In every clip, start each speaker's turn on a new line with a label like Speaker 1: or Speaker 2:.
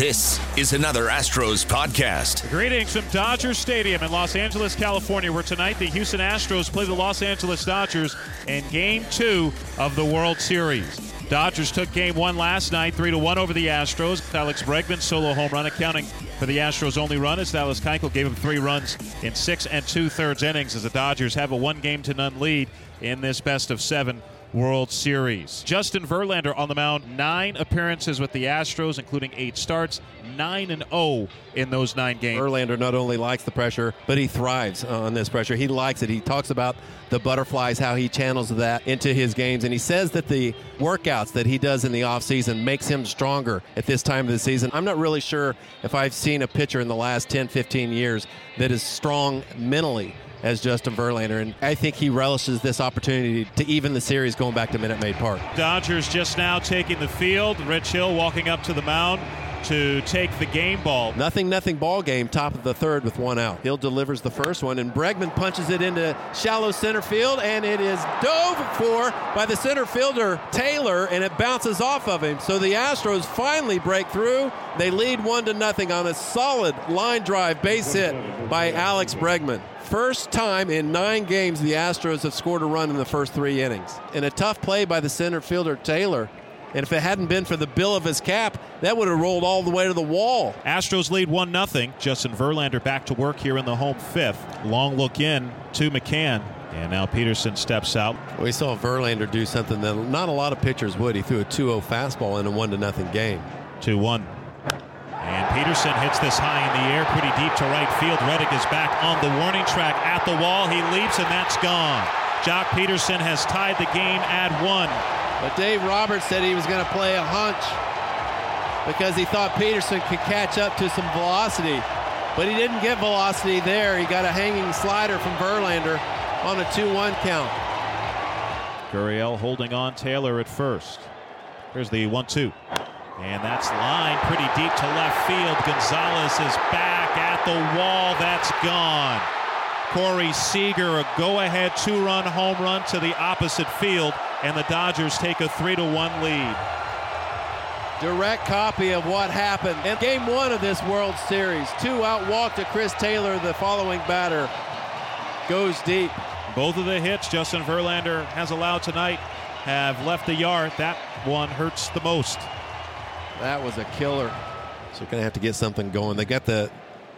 Speaker 1: This is another Astros podcast.
Speaker 2: Greetings from Dodger Stadium in Los Angeles, California, where tonight the Houston Astros play the Los Angeles Dodgers in Game 2 of the World Series. Dodgers took game one last night, 3 to 1 over the Astros. Alex Bregman solo home run, accounting for the Astros' only run as Dallas Keuchel gave him three runs in six and two thirds innings as the Dodgers have a one game to none lead in this best of seven World Series. Justin Verlander on the mound, nine appearances with the Astros, including eight starts, nine and zero oh in those nine games.
Speaker 3: Verlander not only likes the pressure, but he thrives uh, on this pressure. He likes it. He talks about the butterflies, how he channels that into his games, and he says that the workouts that he does in the offseason makes him stronger at this time of the season. I'm not really sure if I've seen a pitcher in the last 10, 15 years that is strong mentally as Justin Verlander. And I think he relishes this opportunity to even the series going back to Minute Maid Park.
Speaker 2: Dodgers just now taking the field. Rich Hill walking up to the mound to take the game ball.
Speaker 3: Nothing, nothing ball game, top of the third with one out. Hill delivers the first one, and Bregman punches it into shallow center field, and it is dove for by the center fielder Taylor, and it bounces off of him. So the Astros finally break through. They lead one to nothing on a solid line drive base hit by Alex Bregman. First time in nine games the Astros have scored a run in the first three innings. In a tough play by the center fielder Taylor and if it hadn't been for the bill of his cap, that would have rolled all the way to the wall.
Speaker 2: Astros lead 1 0. Justin Verlander back to work here in the home fifth. Long look in to McCann. And now Pederson steps out.
Speaker 3: We saw Verlander do something that not a lot of pitchers would. He threw a 2 0 fastball in a 1 0 game.
Speaker 2: 2 1. And Pederson hits this high in the air, pretty deep to right field. Reddick is back on the warning track at the wall. He leaps, and that's gone. Joc Pederson has tied the game at one.
Speaker 3: But Dave Roberts said he was going to play a hunch because he thought Pederson could catch up to some velocity. But he didn't get velocity there. He got a hanging slider from Verlander on a 2-1 count.
Speaker 2: Gurriel holding on Taylor at first. Here's the 1-2. And that's line pretty deep to left field. Gonzalez is back at the wall. That's gone. Corey Seager, a go-ahead two-run home run to the opposite field and the Dodgers take a 3 to 1 lead.
Speaker 3: Direct copy of what happened in game one of this World Series. Two out walk to Chris Taylor, the following batter goes deep.
Speaker 2: Both of the hits Justin Verlander has allowed tonight have left the yard. That one hurts the most.
Speaker 3: That was a killer. So going to have to get something going. They got the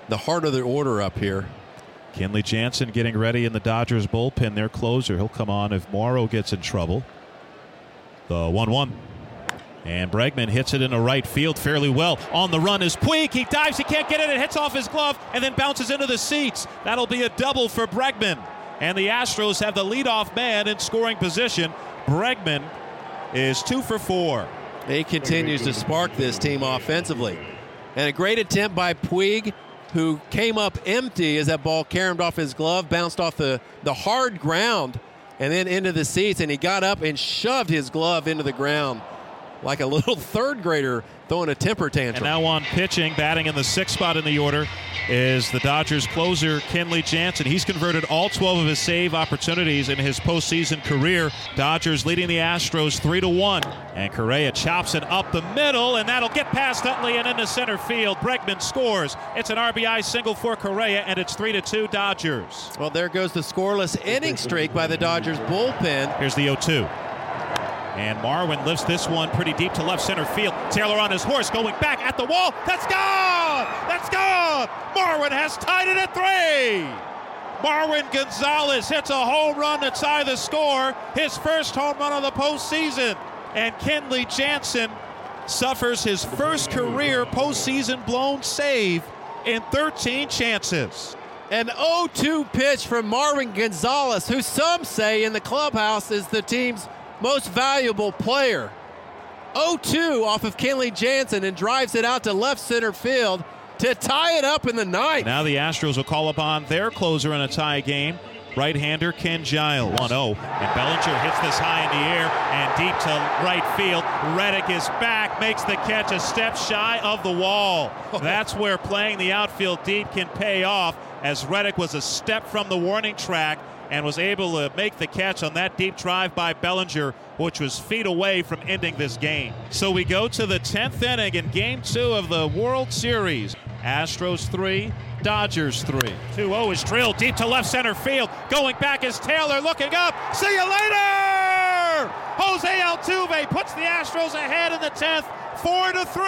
Speaker 3: the heart of the order up here.
Speaker 2: Kenley Jansen getting ready in the Dodgers bullpen, their closer. He'll come on if Morrow gets in trouble. The 1 1. And Bregman hits it in the right field fairly well. On the run is Puig. He dives, he can't get it. It hits off his glove and then bounces into the seats. That'll be a double for Bregman. And the Astros have the leadoff man in scoring position. Bregman is two for four.
Speaker 3: He continues to spark this team offensively. And a great attempt by Puig who came up empty as that ball caromed off his glove, bounced off the, the hard ground, and then into the seats. And he got up and shoved his glove into the ground like a little third grader throwing a temper tantrum.
Speaker 2: And now on pitching, batting in the sixth spot in the order is the Dodgers closer, Kenley Jansen. He's converted all 12 of his save opportunities in his postseason career. Dodgers leading the Astros 3 to 1. And Correa chops it up the middle, and that'll get past Utley and into center field. Bregman scores. It's an RBI single for Correa, and it's 3 to 2 Dodgers.
Speaker 3: Well, there goes the scoreless inning streak by the Dodgers bullpen.
Speaker 2: Here's the 0 2. And Marwin lifts this one pretty deep to left center field. Taylor on his horse going back at the wall. That's gone! That's gone! Marwin has tied it at three! Marwin Gonzalez hits a home run to tie the score, his first home run of the postseason. And Kenley Jansen suffers his first career postseason blown save in 13 chances.
Speaker 3: An 0 2 pitch from Marwin Gonzalez, who some say in the clubhouse is the team's most valuable player. 0-2 off of Kenley Jansen and drives it out to left center field to tie it up in the ninth.
Speaker 2: Now the Astros will call upon their closer in a tie game. Right-hander Ken Giles. 1-0. And Bellinger hits this high in the air and deep to right field. Reddick is back. makes the catch a step shy of the wall. That's where playing the outfield deep can pay off, as Reddick was a step from the warning track and was able to make the catch on that deep drive by Bellinger, which was feet away from ending this game. So we go to the 10th inning in game two of the World Series. Astros three, Dodgers three. 2 0 is drilled deep to left center field. Going back is Taylor looking up. See you later! Jose Altuve puts the Astros ahead in the 10th, 4 to 3.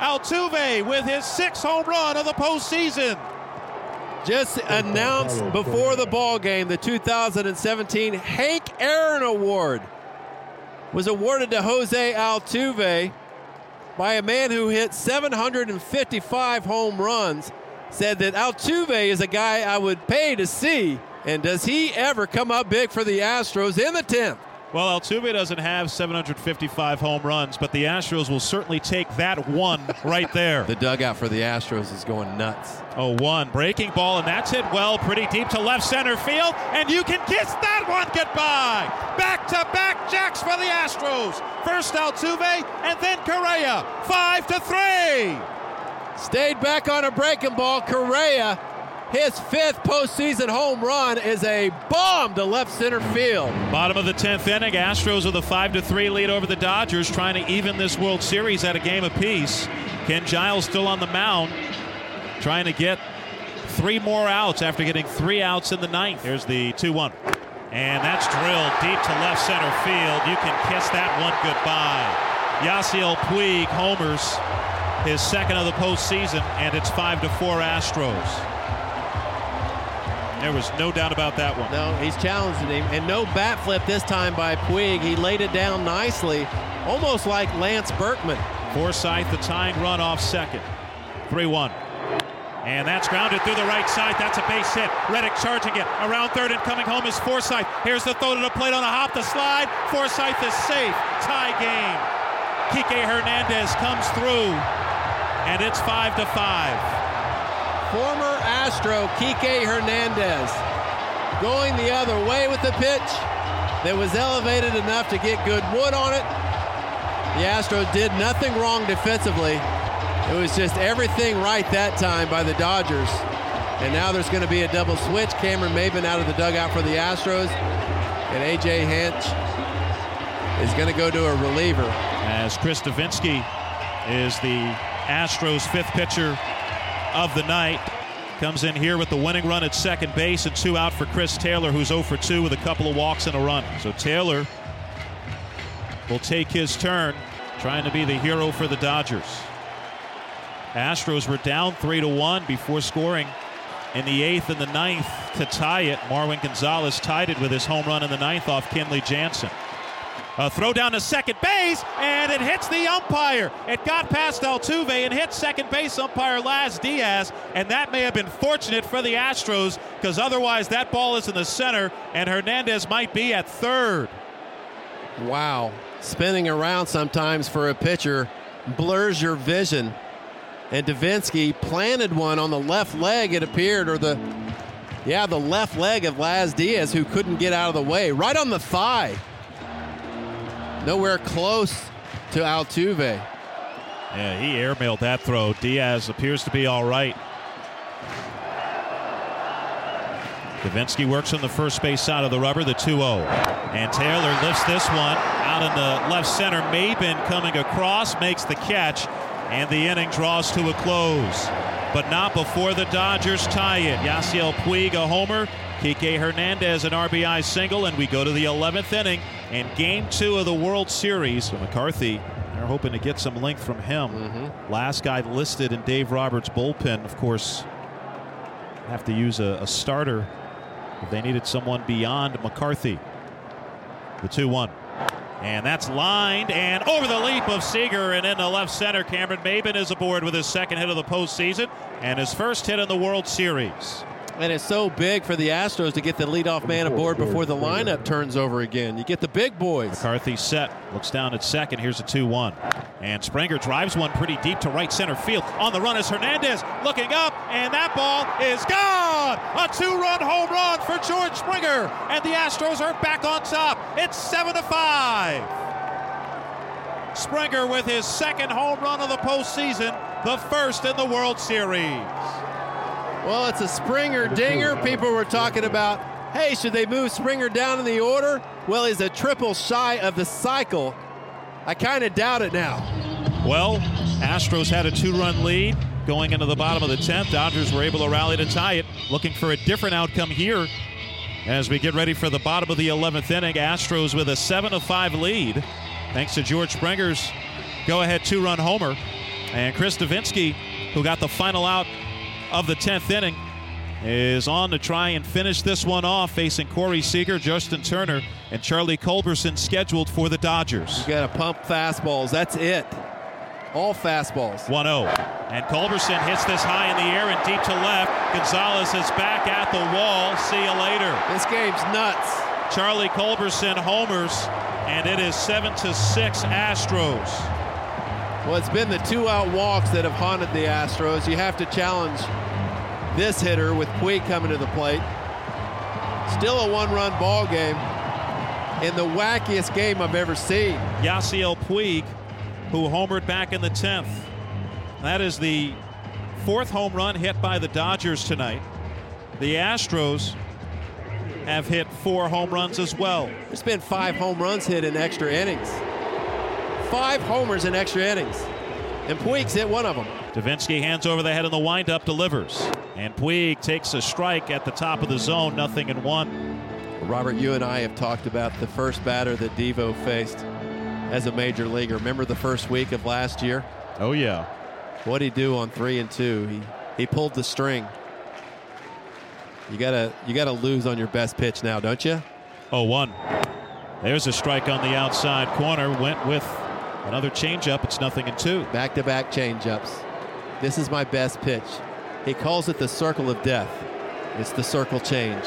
Speaker 2: Altuve with his sixth home run of the postseason.
Speaker 3: Just announced before the ball game the 2017 Hank Aaron Award was awarded to Jose Altuve by a man who hit 755 home runs. Said that Altuve is a guy I would pay to see. And does he ever come up big for the Astros in the 10th?
Speaker 2: Well, Altuve doesn't have 755 home runs, but the Astros will certainly take that one right there.
Speaker 3: the dugout for the Astros is going nuts.
Speaker 2: Oh, one breaking ball, and that's hit well, pretty deep to left center field, and you can kiss that one goodbye. Back to back jacks for the Astros. First Altuve, and then Correa. Five to three.
Speaker 3: Stayed back on a breaking ball. Correa his fifth postseason home run is a bomb to left center field.
Speaker 2: Bottom of the 10th inning, Astros with a 5 to 3 lead over the Dodgers, trying to even this World Series at a game apiece. Ken Giles still on the mound, trying to get three more outs after getting three outs in the ninth. Here's the 2 1. And that's drilled deep to left center field. You can kiss that one goodbye. Yasiel Puig homers his second of the postseason, and it's 5 to 4 Astros. There was no doubt about that one.
Speaker 3: No, he's challenging him. And no bat flip this time by Puig. He laid it down nicely, almost like Lance Berkman.
Speaker 2: Forsythe, the tying run off second. 3 1. And that's grounded through the right side. That's a base hit. Reddick charging it. Around third and coming home is Forsythe. Here's the throw to the plate on a hop, the slide. Forsythe is safe. Tie game. Kike Hernandez comes through. And it's 5 to 5
Speaker 3: former Astro Kike Hernandez going the other way with the pitch that was elevated enough to get good wood on it. The Astros did nothing wrong defensively. It was just everything right that time by the Dodgers. And now there's going to be a double switch. Cameron Maybin out of the dugout for the Astros. And A.J. Hinch is going to go to a reliever.
Speaker 2: As Chris Devenski is the Astros fifth pitcher of the night. Comes in here with the winning run at second base and two out for Chris Taylor, who's 0 for 2 with a couple of walks and a run. So Taylor will take his turn, trying to be the hero for the Dodgers. Astros were down 3 to 1 before scoring in the eighth and the ninth to tie it. Marwin Gonzalez tied it with his home run in the ninth off Kenley Jansen. A throw down to second base, and it hits the umpire. It got past Altuve and hit second base umpire Laz Diaz, and that may have been fortunate for the Astros because otherwise that ball is in the center, and Hernandez might be at third.
Speaker 3: Wow. Spinning around sometimes for a pitcher blurs your vision. And Devenski planted one on the left leg, it appeared, or the, yeah, the left leg of Laz Diaz, who couldn't get out of the way, right on the thigh nowhere close to Altuve.
Speaker 2: Yeah, he airmailed that throw. Diaz appears to be all right. Devenski works on the first base side of the rubber, the 2 0. And Taylor lifts this one out in the left center. Maybin coming across makes the catch, and the inning draws to a close. But not before the Dodgers tie it. Yasiel Puig a homer, Kike Hernandez an RBI single, and we go to the 11th inning and game two of the World Series. So McCarthy, they're hoping to get some length from him. Mm-hmm. Last guy listed in Dave Roberts' bullpen, of course, have to use a, a starter if they needed someone beyond McCarthy. The 2 1. And that's lined and over the leap of Seager and into left center. Cameron Maybin is aboard with his second hit of the postseason and his first hit in the World Series.
Speaker 3: And it's so big for the Astros to get the leadoff man aboard before the lineup turns over again. You get the big boys.
Speaker 2: McCarthy set, looks down at second. Here's a 2 1. And Springer drives one pretty deep to right center field. On the run is Hernandez looking up, and that ball is gone. A two run home run for George Springer. And the Astros are back on top. It's 7 to 5. Springer with his second home run of the postseason, the first in the World Series.
Speaker 3: Well, it's a Springer dinger. People were talking about, hey, should they move Springer down in the order? Well, he's a triple shy of the cycle. I kind of doubt it now.
Speaker 2: Well, Astros had a two run lead going into the bottom of the 10th. Dodgers were able to rally to tie it, looking for a different outcome here as we get ready for the bottom of the 11th inning. Astros with a 7 5 lead thanks to George Springer's go ahead two run homer. And Chris Devenski, who got the final out of the 10th inning, is on to try and finish this one off, facing Corey Seager, Justin Turner, and Charlie Culberson scheduled for the Dodgers.
Speaker 3: You got to pump fastballs. That's it. All fastballs.
Speaker 2: 1 0. And Culberson hits this high in the air and deep to left. Gonzalez is back at the wall. See you later.
Speaker 3: This game's nuts.
Speaker 2: Charlie Culberson homers, and it is 7 to 6 Astros.
Speaker 3: Well, it's been the two out walks that have haunted the Astros. You have to challenge this hitter with Puig coming to the plate. Still a one run ball game in the wackiest game I've ever seen.
Speaker 2: Yasiel Puig, who homered back in the 10th. That is the fourth home run hit by the Dodgers tonight. The Astros have hit four home runs as well.
Speaker 3: There's been five home runs hit in extra innings. Five homers in extra innings. And Puig's hit one of them.
Speaker 2: Devenski hands over the head in the windup, delivers. And Puig takes a strike at the top of the zone, nothing in one.
Speaker 3: Robert, you and I have talked about the first batter that Devo faced as a major leaguer. Remember the first week of last year?
Speaker 2: Oh yeah.
Speaker 3: What'd he do on three and two? He he pulled the string. You gotta you gotta lose on your best pitch now, don't you?
Speaker 2: Oh one. There's a strike on the outside corner. Went with another changeup. It's nothing in two.
Speaker 3: Back to back changeups. This is my best pitch. He calls it the circle of death. It's the circle change.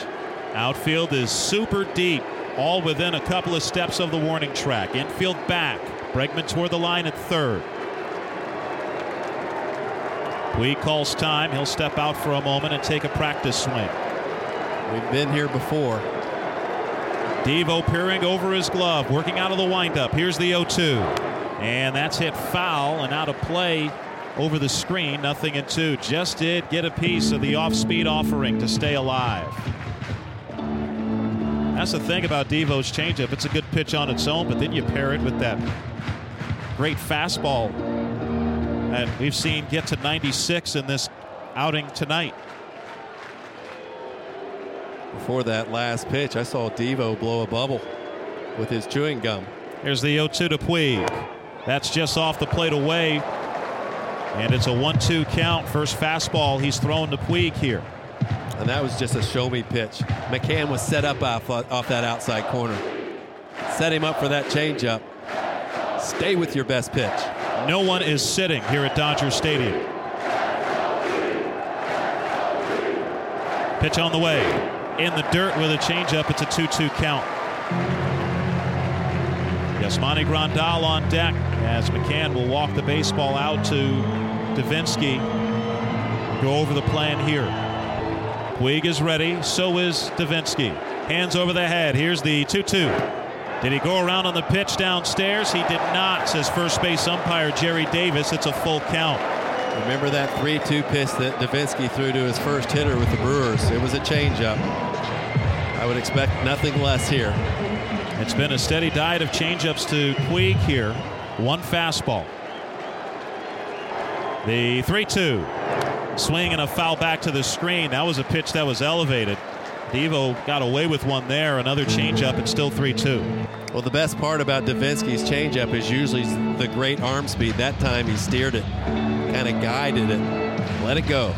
Speaker 2: Outfield is super deep, all within a couple of steps of the warning track. Infield back. Bregman toward the line at third. Puig calls time. He'll step out for a moment and take a practice swing.
Speaker 3: We've been here before.
Speaker 2: Devo peering over his glove, working out of the windup. Here's the 0 2. And that's hit foul and out of play over the screen. Nothing in two. Just did get a piece of the off speed offering to stay alive. That's the thing about Devo's changeup. It's a good pitch on its own, but then you pair it with that great fastball that we've seen get to 96 in this outing tonight.
Speaker 3: Before that last pitch, I saw Devo blow a bubble with his chewing gum.
Speaker 2: Here's the 0 2 to Puig. That's just off the plate away. And it's a 1 2 count. First fastball he's thrown to Puig here.
Speaker 3: And that was just a show me pitch. McCann was set up off, off that outside corner. Set him up for that changeup. Stay with your best pitch.
Speaker 2: No one is sitting here at Dodger Stadium. Pitch on the way. In the dirt with a changeup. It's a 2 2 count. Yasmani Grandal on deck as McCann will walk the baseball out to Devenski. Go over the plan here. Puig is ready. So is Devenski. Hands over the head. Here's the 2 2. Did he go around on the pitch downstairs? He did not, says first base umpire Jerry Davis. It's a full count.
Speaker 3: Remember that 3 2 pitch that Devenski threw to his first hitter with the Brewers? It was a changeup. I would expect nothing less here.
Speaker 2: It's been a steady diet of changeups to Puig here. One fastball. The 3 2. Swing and a foul back to the screen. That was a pitch that was elevated. Devo got away with one there. Another changeup. and still 3 2.
Speaker 3: Well, the best part about Devenski's changeup is usually the great arm speed. That time he steered it, kind of guided it, let it go.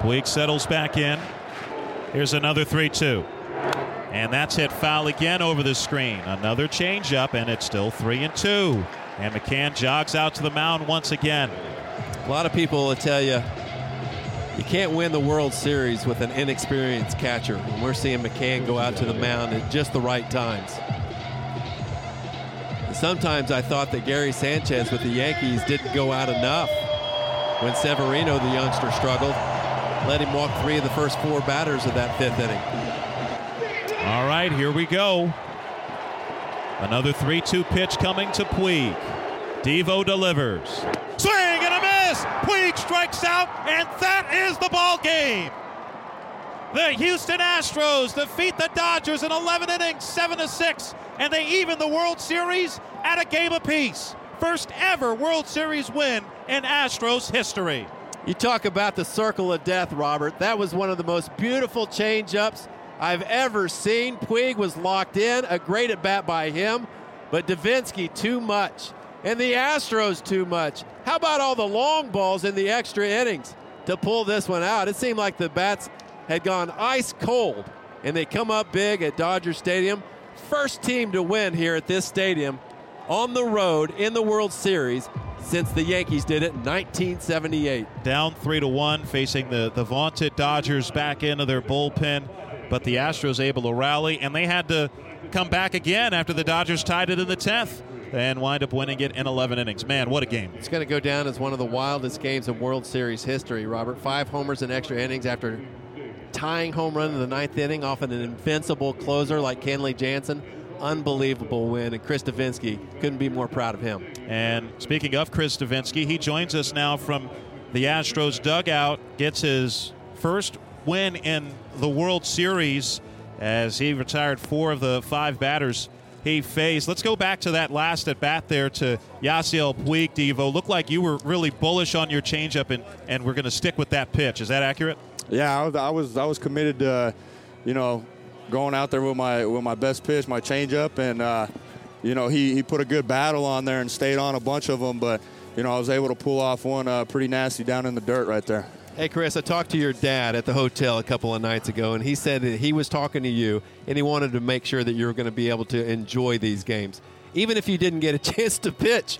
Speaker 2: Puig settles back in. Here's another 3 2. And that's hit foul again over the screen. Another changeup, and it's still 3 and 2. And McCann jogs out to the mound once again.
Speaker 3: A lot of people will tell you you can't win the World Series with an inexperienced catcher. And we're seeing McCann go out to the mound at just the right times. Sometimes I thought that Gary Sanchez with the Yankees didn't go out enough when Severino, the youngster, struggled. Let him walk three of the first four batters of that fifth inning.
Speaker 2: All right, here we go. Another 3 2 pitch coming to Puig. Devo delivers. Swing and a miss! Puig strikes out, and that is the ball game. The Houston Astros defeat the Dodgers in 11 innings, 7 to 6, and they even the World Series at a game apiece. First ever World Series win in Astros history.
Speaker 3: You talk about the circle of death, Robert. That was one of the most beautiful change-ups I've ever seen. Puig was locked in, a great at bat by him, but Devenski too much, and the Astros too much. How about all the long balls in the extra innings to pull this one out? It seemed like the bats had gone ice cold, and they come up big at Dodger Stadium. First team to win here at this stadium on the road in the World Series since the Yankees did it in 1978.
Speaker 2: Down three to one, facing the, the vaunted Dodgers back into their bullpen, but the Astros able to rally, and they had to come back again after the Dodgers tied it in the 10th and wind up winning it in 11 innings. Man, what a game.
Speaker 3: It's going to go down as one of the wildest games in World Series history, Robert. Five homers in extra innings after tying home run in the ninth inning off an invincible closer like Kenley Jansen. Unbelievable win, and Chris Devenski couldn't be more proud of him.
Speaker 2: And speaking of Chris Devenski, he joins us now from the Astros dugout, gets his first win in the World Series as he retired four of the five batters he faced. Let's go back to that last at bat there to Yasiel Puig, Devo. Looked like you were really bullish on your changeup, and, and we're going to stick with that pitch. Is that accurate?
Speaker 4: Yeah, I was I was, I was committed to, you know, going out there with my with my best pitch, my changeup, and uh, you know he, he put a good battle on there and stayed on a bunch of them, but you know I was able to pull off one uh, pretty nasty down in the dirt right there.
Speaker 3: Hey, Chris, I talked to your dad at the hotel a couple of nights ago, and he said that he was talking to you, and he wanted to make sure that you were going to be able to enjoy these games, even if you didn't get a chance to pitch.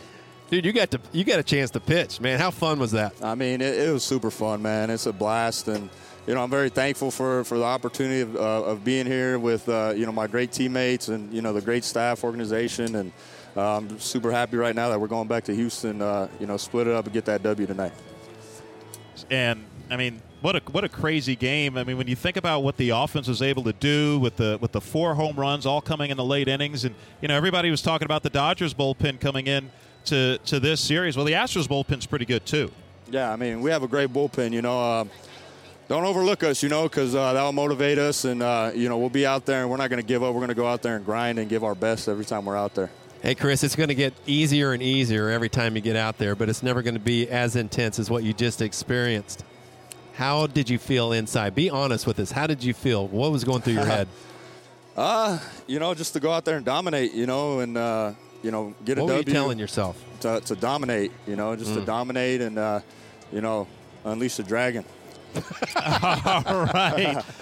Speaker 3: Dude, you got to you got a chance to pitch, man. How fun was that?
Speaker 4: I mean, it, it was super fun, man. It's a blast, and you know, I'm very thankful for, for the opportunity of, uh, of being here with, uh, you know, my great teammates and, you know, the great staff organization. And uh, I'm super happy right now that we're going back to Houston, uh, you know, split it up and get that W tonight.
Speaker 2: And, I mean, what a what a crazy game! I mean, when you think about what the offense was able to do with the with the four home runs all coming in the late innings, and you know everybody was talking about the Dodgers bullpen coming in to to this series. Well, the Astros bullpen's pretty good too.
Speaker 4: Yeah, I mean we have a great bullpen. You know, uh, don't overlook us, you know, because uh, that'll motivate us, and uh, you know we'll be out there, and we're not going to give up. We're going to go out there and grind and give our best every time we're out there.
Speaker 3: Hey, Chris, it's going to get easier and easier every time you get out there, but it's never going to be as intense as what you just experienced. How did you feel inside? Be honest with us. How did you feel? What was going through your head?
Speaker 4: uh, you know, just to go out there and dominate, you know, and uh, you know, get
Speaker 3: what
Speaker 4: a
Speaker 3: were
Speaker 4: W
Speaker 3: you telling yourself?
Speaker 4: To, to dominate, you know, just
Speaker 3: Mm.
Speaker 4: to dominate and uh, you know, unleash the dragon.
Speaker 2: All right.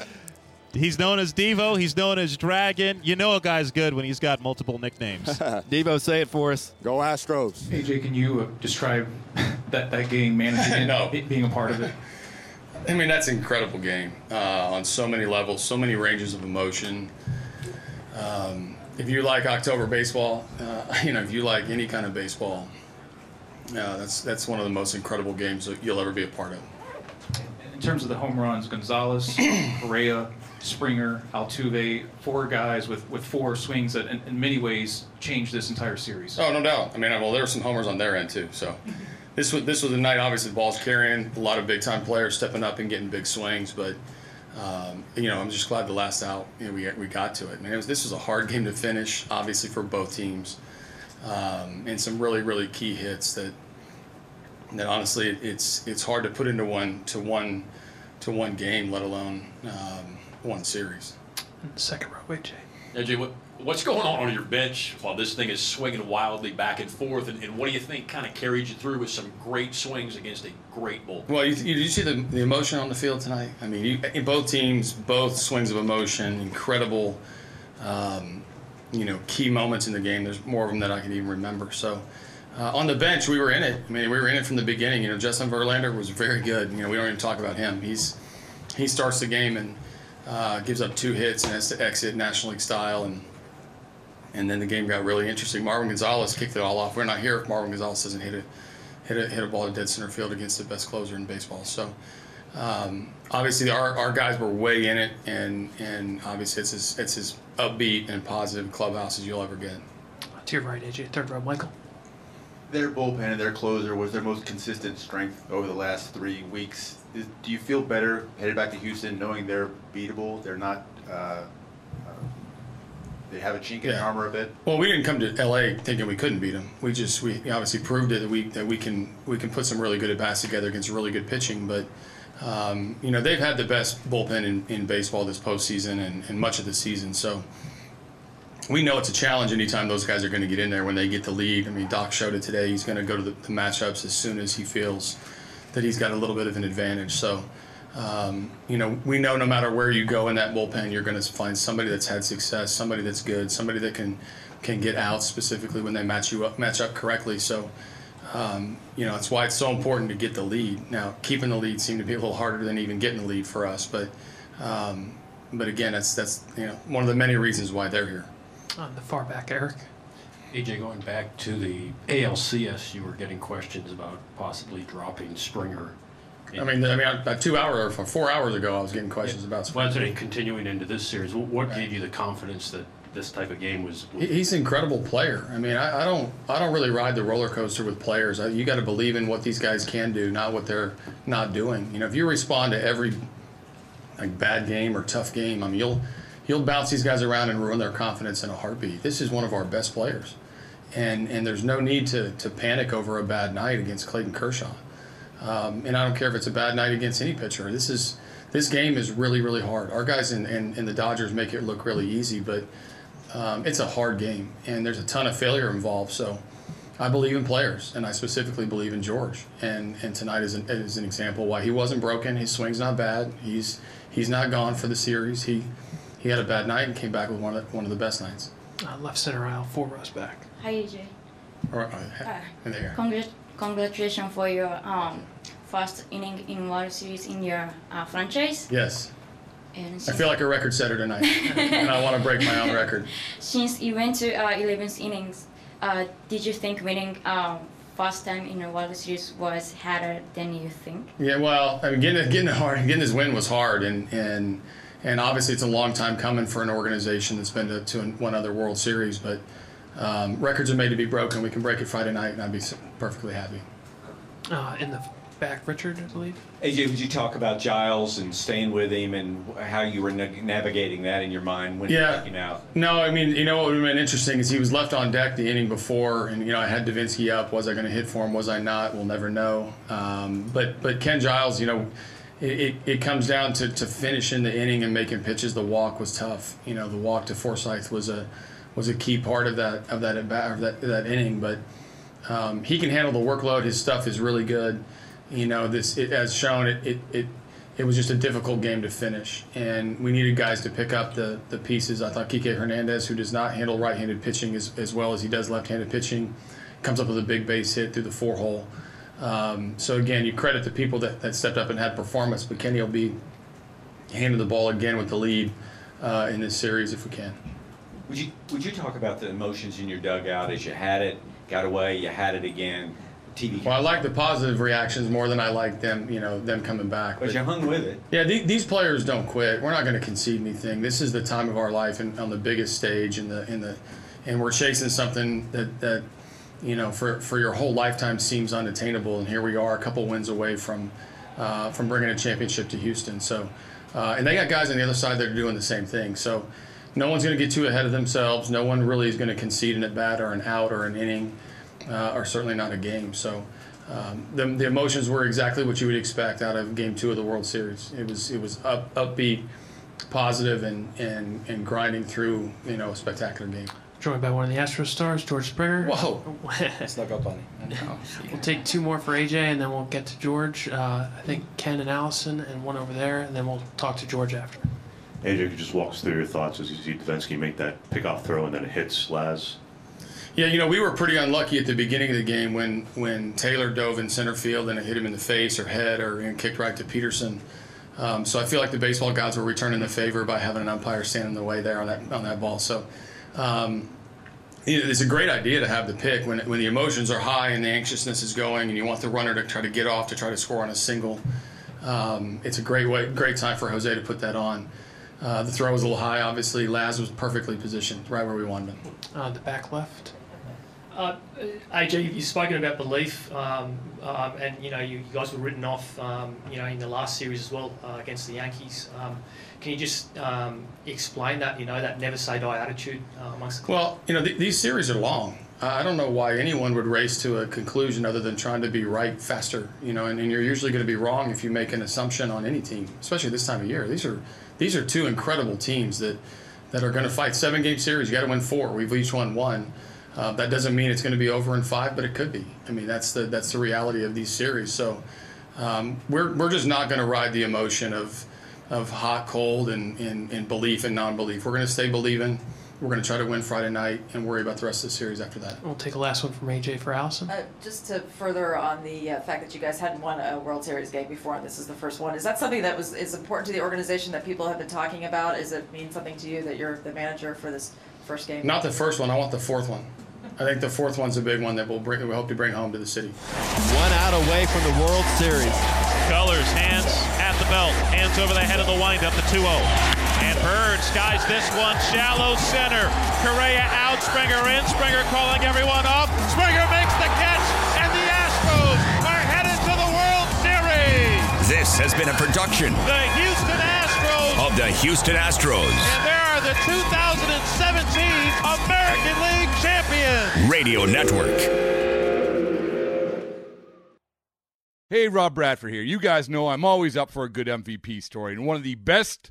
Speaker 2: He's known as Devo. He's known as Dragon. You know a guy's good when he's got multiple nicknames.
Speaker 3: Devo, say it for us.
Speaker 4: Go Astros.
Speaker 5: AJ, can you uh, describe that, that game, managing it,
Speaker 6: No.
Speaker 5: be- being a part of it?
Speaker 6: I mean, that's an incredible game uh, on so many levels, so many ranges of emotion. Um, if you like October baseball, uh, you know, if you like any kind of baseball, uh, that's that's one of the most incredible games that you'll ever be a part of.
Speaker 5: In terms of the home runs, Gonzalez, Correa, Springer, Altuve, four guys with, with four swings that in, in many ways changed this entire series.
Speaker 6: Oh, no doubt. I mean, well, there were some homers on their end too. So this was this was a night. Obviously, the ball's carrying a lot of big time players stepping up and getting big swings. But um, you know, I'm just glad the last out you know, we we got to it. Man, it was, this was a hard game to finish, obviously for both teams, um, and some really really key hits that that honestly it's it's hard to put into one to one to one game, let alone um, one series.
Speaker 5: Second row, AJ.
Speaker 7: AJ, what, what's going on on your bench while this thing is swinging wildly back and forth? And, and what do you think kind of carried you through with some great swings against a great bull?
Speaker 6: Well, you, you, did you see the, the emotion on the field tonight? I mean, you, in both teams, both swings of emotion, incredible, um, you know, key moments in the game. There's more of them that I can even remember. So, uh, on the bench, we were in it. I mean, we were in it from the beginning. You know, Justin Verlander was very good. You know, we don't even talk about him. He's he starts the game and uh, gives up two hits and has to exit National League style and. And then the game got really interesting. Marwin Gonzalez kicked it all off. We're not here if Marwin Gonzalez doesn't hit it hit a, hit a ball to dead center field against the best closer in baseball. So um, obviously our, our guys were way in it, and and obviously it's as it's as upbeat and positive clubhouse as you'll ever get.
Speaker 8: To your right, AJ. Third row, Michael.
Speaker 9: Their bullpen and their closer was their most consistent strength over the last three weeks. Is, do you feel better headed back to Houston knowing they're beatable? They're not. Uh, uh, they have a chink in their
Speaker 6: Yeah.
Speaker 9: armor a bit.
Speaker 6: Well, we didn't come to LA thinking we couldn't beat them. We just we obviously proved it that we that we can we can put some really good at bats together against really good pitching. But um, you know they've had the best bullpen in, in baseball this postseason and, and much of the season. So we know it's a challenge anytime those guys are going to get in there when they get the lead. I mean, Doc showed it today. He's going to go to the, the matchups as soon as he feels that he's got a little bit of an advantage. So. Um, you know, we know no matter where you go in that bullpen, you're going to find somebody that's had success, somebody that's good, somebody that can can get out specifically when they match you up, match up correctly. So, um, you know, that's why it's so important to get the lead. Now, keeping the lead seemed to be a little harder than even getting the lead for us, but um, but again, that's that's you know one of the many reasons why they're here.
Speaker 8: On the far back, Eric.
Speaker 10: AJ, going back to the ALCS, you were getting questions about possibly dropping Springer.
Speaker 6: I mean, I mean, about two hours or four hours ago, I was getting questions about.
Speaker 10: Well, and continuing into this series, wh- what gave you the confidence that this type of game was?
Speaker 6: He- He's an incredible player. I mean, I, I don't, I don't really ride the roller coaster with players. I, you got to believe in what these guys can do, not what they're not doing. You know, if you respond to every like bad game or tough game, I mean, you'll, you'll bounce these guys around and ruin their confidence in a heartbeat. This is one of our best players, and and there's no need to to panic over a bad night against Clayton Kershaw. Um, and I don't care if it's a bad night against any pitcher. This is this game is really really hard. Our guys in, in, in the Dodgers make it look really easy, but um, it's a hard game, and there's a ton of failure involved. So I believe in players, and I specifically believe in George. And and tonight is an, is an example why he wasn't broken. His swing's not bad. He's he's not gone for the series. He he had a bad night and came back with one of the, one of the best nights.
Speaker 8: Uh, left center aisle, four rows back.
Speaker 11: Hi, AJ.
Speaker 6: All right,
Speaker 11: Uh,
Speaker 6: there.
Speaker 11: Congrat- congratulations for your um, first inning in World Series in your uh, franchise.
Speaker 6: Yes,
Speaker 11: And
Speaker 6: I feel like a record setter tonight, and I want to break my own record.
Speaker 11: since you went to uh, 11th innings, uh, did you think winning um, first time in a World Series was harder than you think?
Speaker 6: Yeah, well, I mean, getting getting hard, getting this win was hard, and and and obviously it's a long time coming for an organization that's been to, to one other World Series. But um, records are made to be broken. We can break it Friday night, and I'd be perfectly happy.
Speaker 8: Uh, in the back, Richard, I believe.
Speaker 12: AJ, would you talk about Giles and staying with him and how you were na- navigating that in your mind when
Speaker 6: Yeah.
Speaker 12: he took out?
Speaker 6: No, I mean, you know what would have been interesting is he was left on deck the inning before, and you know I had Devenski up. Was I going to hit for him? Was I not? We'll never know. Um, but but Ken Giles, you know, it, it, it comes down to, to finishing the inning and making pitches. The walk was tough. You know, the walk to Forsythe was a was a key part of that of that of that that inning. But um, he can handle the workload. His stuff is really good. You know, this it, as shown, it, it it it was just a difficult game to finish, and we needed guys to pick up the the pieces. I thought Kike Hernandez, who does not handle right-handed pitching as, as well as he does left-handed pitching, comes up with a big base hit through the four hole. Um, so again, you credit the people that, that stepped up and had performance, but Kenny will be handing the ball again with the lead uh, in this series if we can.
Speaker 12: Would you would you talk about the emotions in your dugout as you had it, got away, you had it again, TV?
Speaker 6: Well, I like the positive reactions more than I like them, you know, them coming back.
Speaker 12: But you hung with it.
Speaker 6: Yeah, the, these players don't quit. We're not going to concede anything. This is the time of our life and on the biggest stage in the in the, and we're chasing something that that, you know, for for your whole lifetime seems unattainable. And here we are, a couple wins away from, uh, from bringing a championship to Houston. So, uh, and they got guys on the other side that are doing the same thing. So, no one's going to get too ahead of themselves. No one really is going to concede an at bat or an out or an inning, uh, or certainly not a game. So. Um, the, the emotions were exactly what you would expect out of Game Two of the World Series. It was it was up, upbeat, positive, and, and and grinding through you know a spectacular game.
Speaker 8: Joined by one of the Astro stars, George Springer.
Speaker 6: Whoa.
Speaker 8: Snuck up on him. we'll take two more for AJ, and then we'll get to George. Uh, I think Ken and Allison, and one over there, and then we'll talk to George after.
Speaker 13: AJ, could you just walk us through your thoughts as you see Devenski make that pickoff throw and then it hits Laz?
Speaker 6: Yeah, you know, we were pretty unlucky at the beginning of the game when when Taylor dove in center field and it hit him in the face or head or and kicked right to Pederson. Um, so I feel like the baseball gods were returning the favor by having an umpire stand in the way there on that on that ball. So um, it's a great idea to have the pick when when the emotions are high and the anxiousness is going and you want the runner to try to get off to try to score on a single. Um, it's a great way, great time for Jose to put that on. Uh, the throw was a little high, obviously. Laz was perfectly positioned, right where we wanted him.
Speaker 8: Uh, the back left.
Speaker 14: Uh, AJ, you've spoken about belief, um, um, and you know you, you, guys were written off, um, you know, in the last series as well uh, against the Yankees. Um, can you just um, explain that? You know, that never say die attitude uh, amongst the
Speaker 6: Well, you know, th- these series are long. I don't know why anyone would race to a conclusion other than trying to be right faster. You know, and, and you're usually going to be wrong if you make an assumption on any team, especially this time of year. These are these are two incredible teams that that are going to fight seven game series. You got to win four. We've each won one. Uh, that doesn't mean it's going to be over in five, but it could be. I mean, that's the that's the reality of these series. So um, we're we're just not going to ride the emotion of of hot, cold, and, and, and belief and non-belief. We're going to stay believing. We're going to try to win Friday night and worry about the rest of the series after that.
Speaker 8: We'll take a last one from AJ for Allison.
Speaker 15: Uh, just to further on the uh, fact that you guys hadn't won a World Series game before, and this is the first one. Is that something that was is important to the organization that people have been talking about? Is it mean something to you that you're the manager for this first game?
Speaker 6: Not the first one. I want the fourth one. I think the fourth one's a big one that we'll bring. We hope to bring home to the city.
Speaker 3: One out away from the World Series.
Speaker 2: McCullers, hands at the belt, hands over the head of the windup, the 2 0. And Bird skies this one, shallow center. Correa out, Springer in, Springer calling everyone off. Springer makes the catch, and the Astros are headed to the World Series.
Speaker 1: This has been a production.
Speaker 2: The Houston Astros.
Speaker 1: Of the Houston Astros.
Speaker 2: And there are the 2017 American League champions.
Speaker 1: Radio Network.
Speaker 16: Hey, Rob Bradford here. You guys know I'm always up for a good MVP story, and one of the best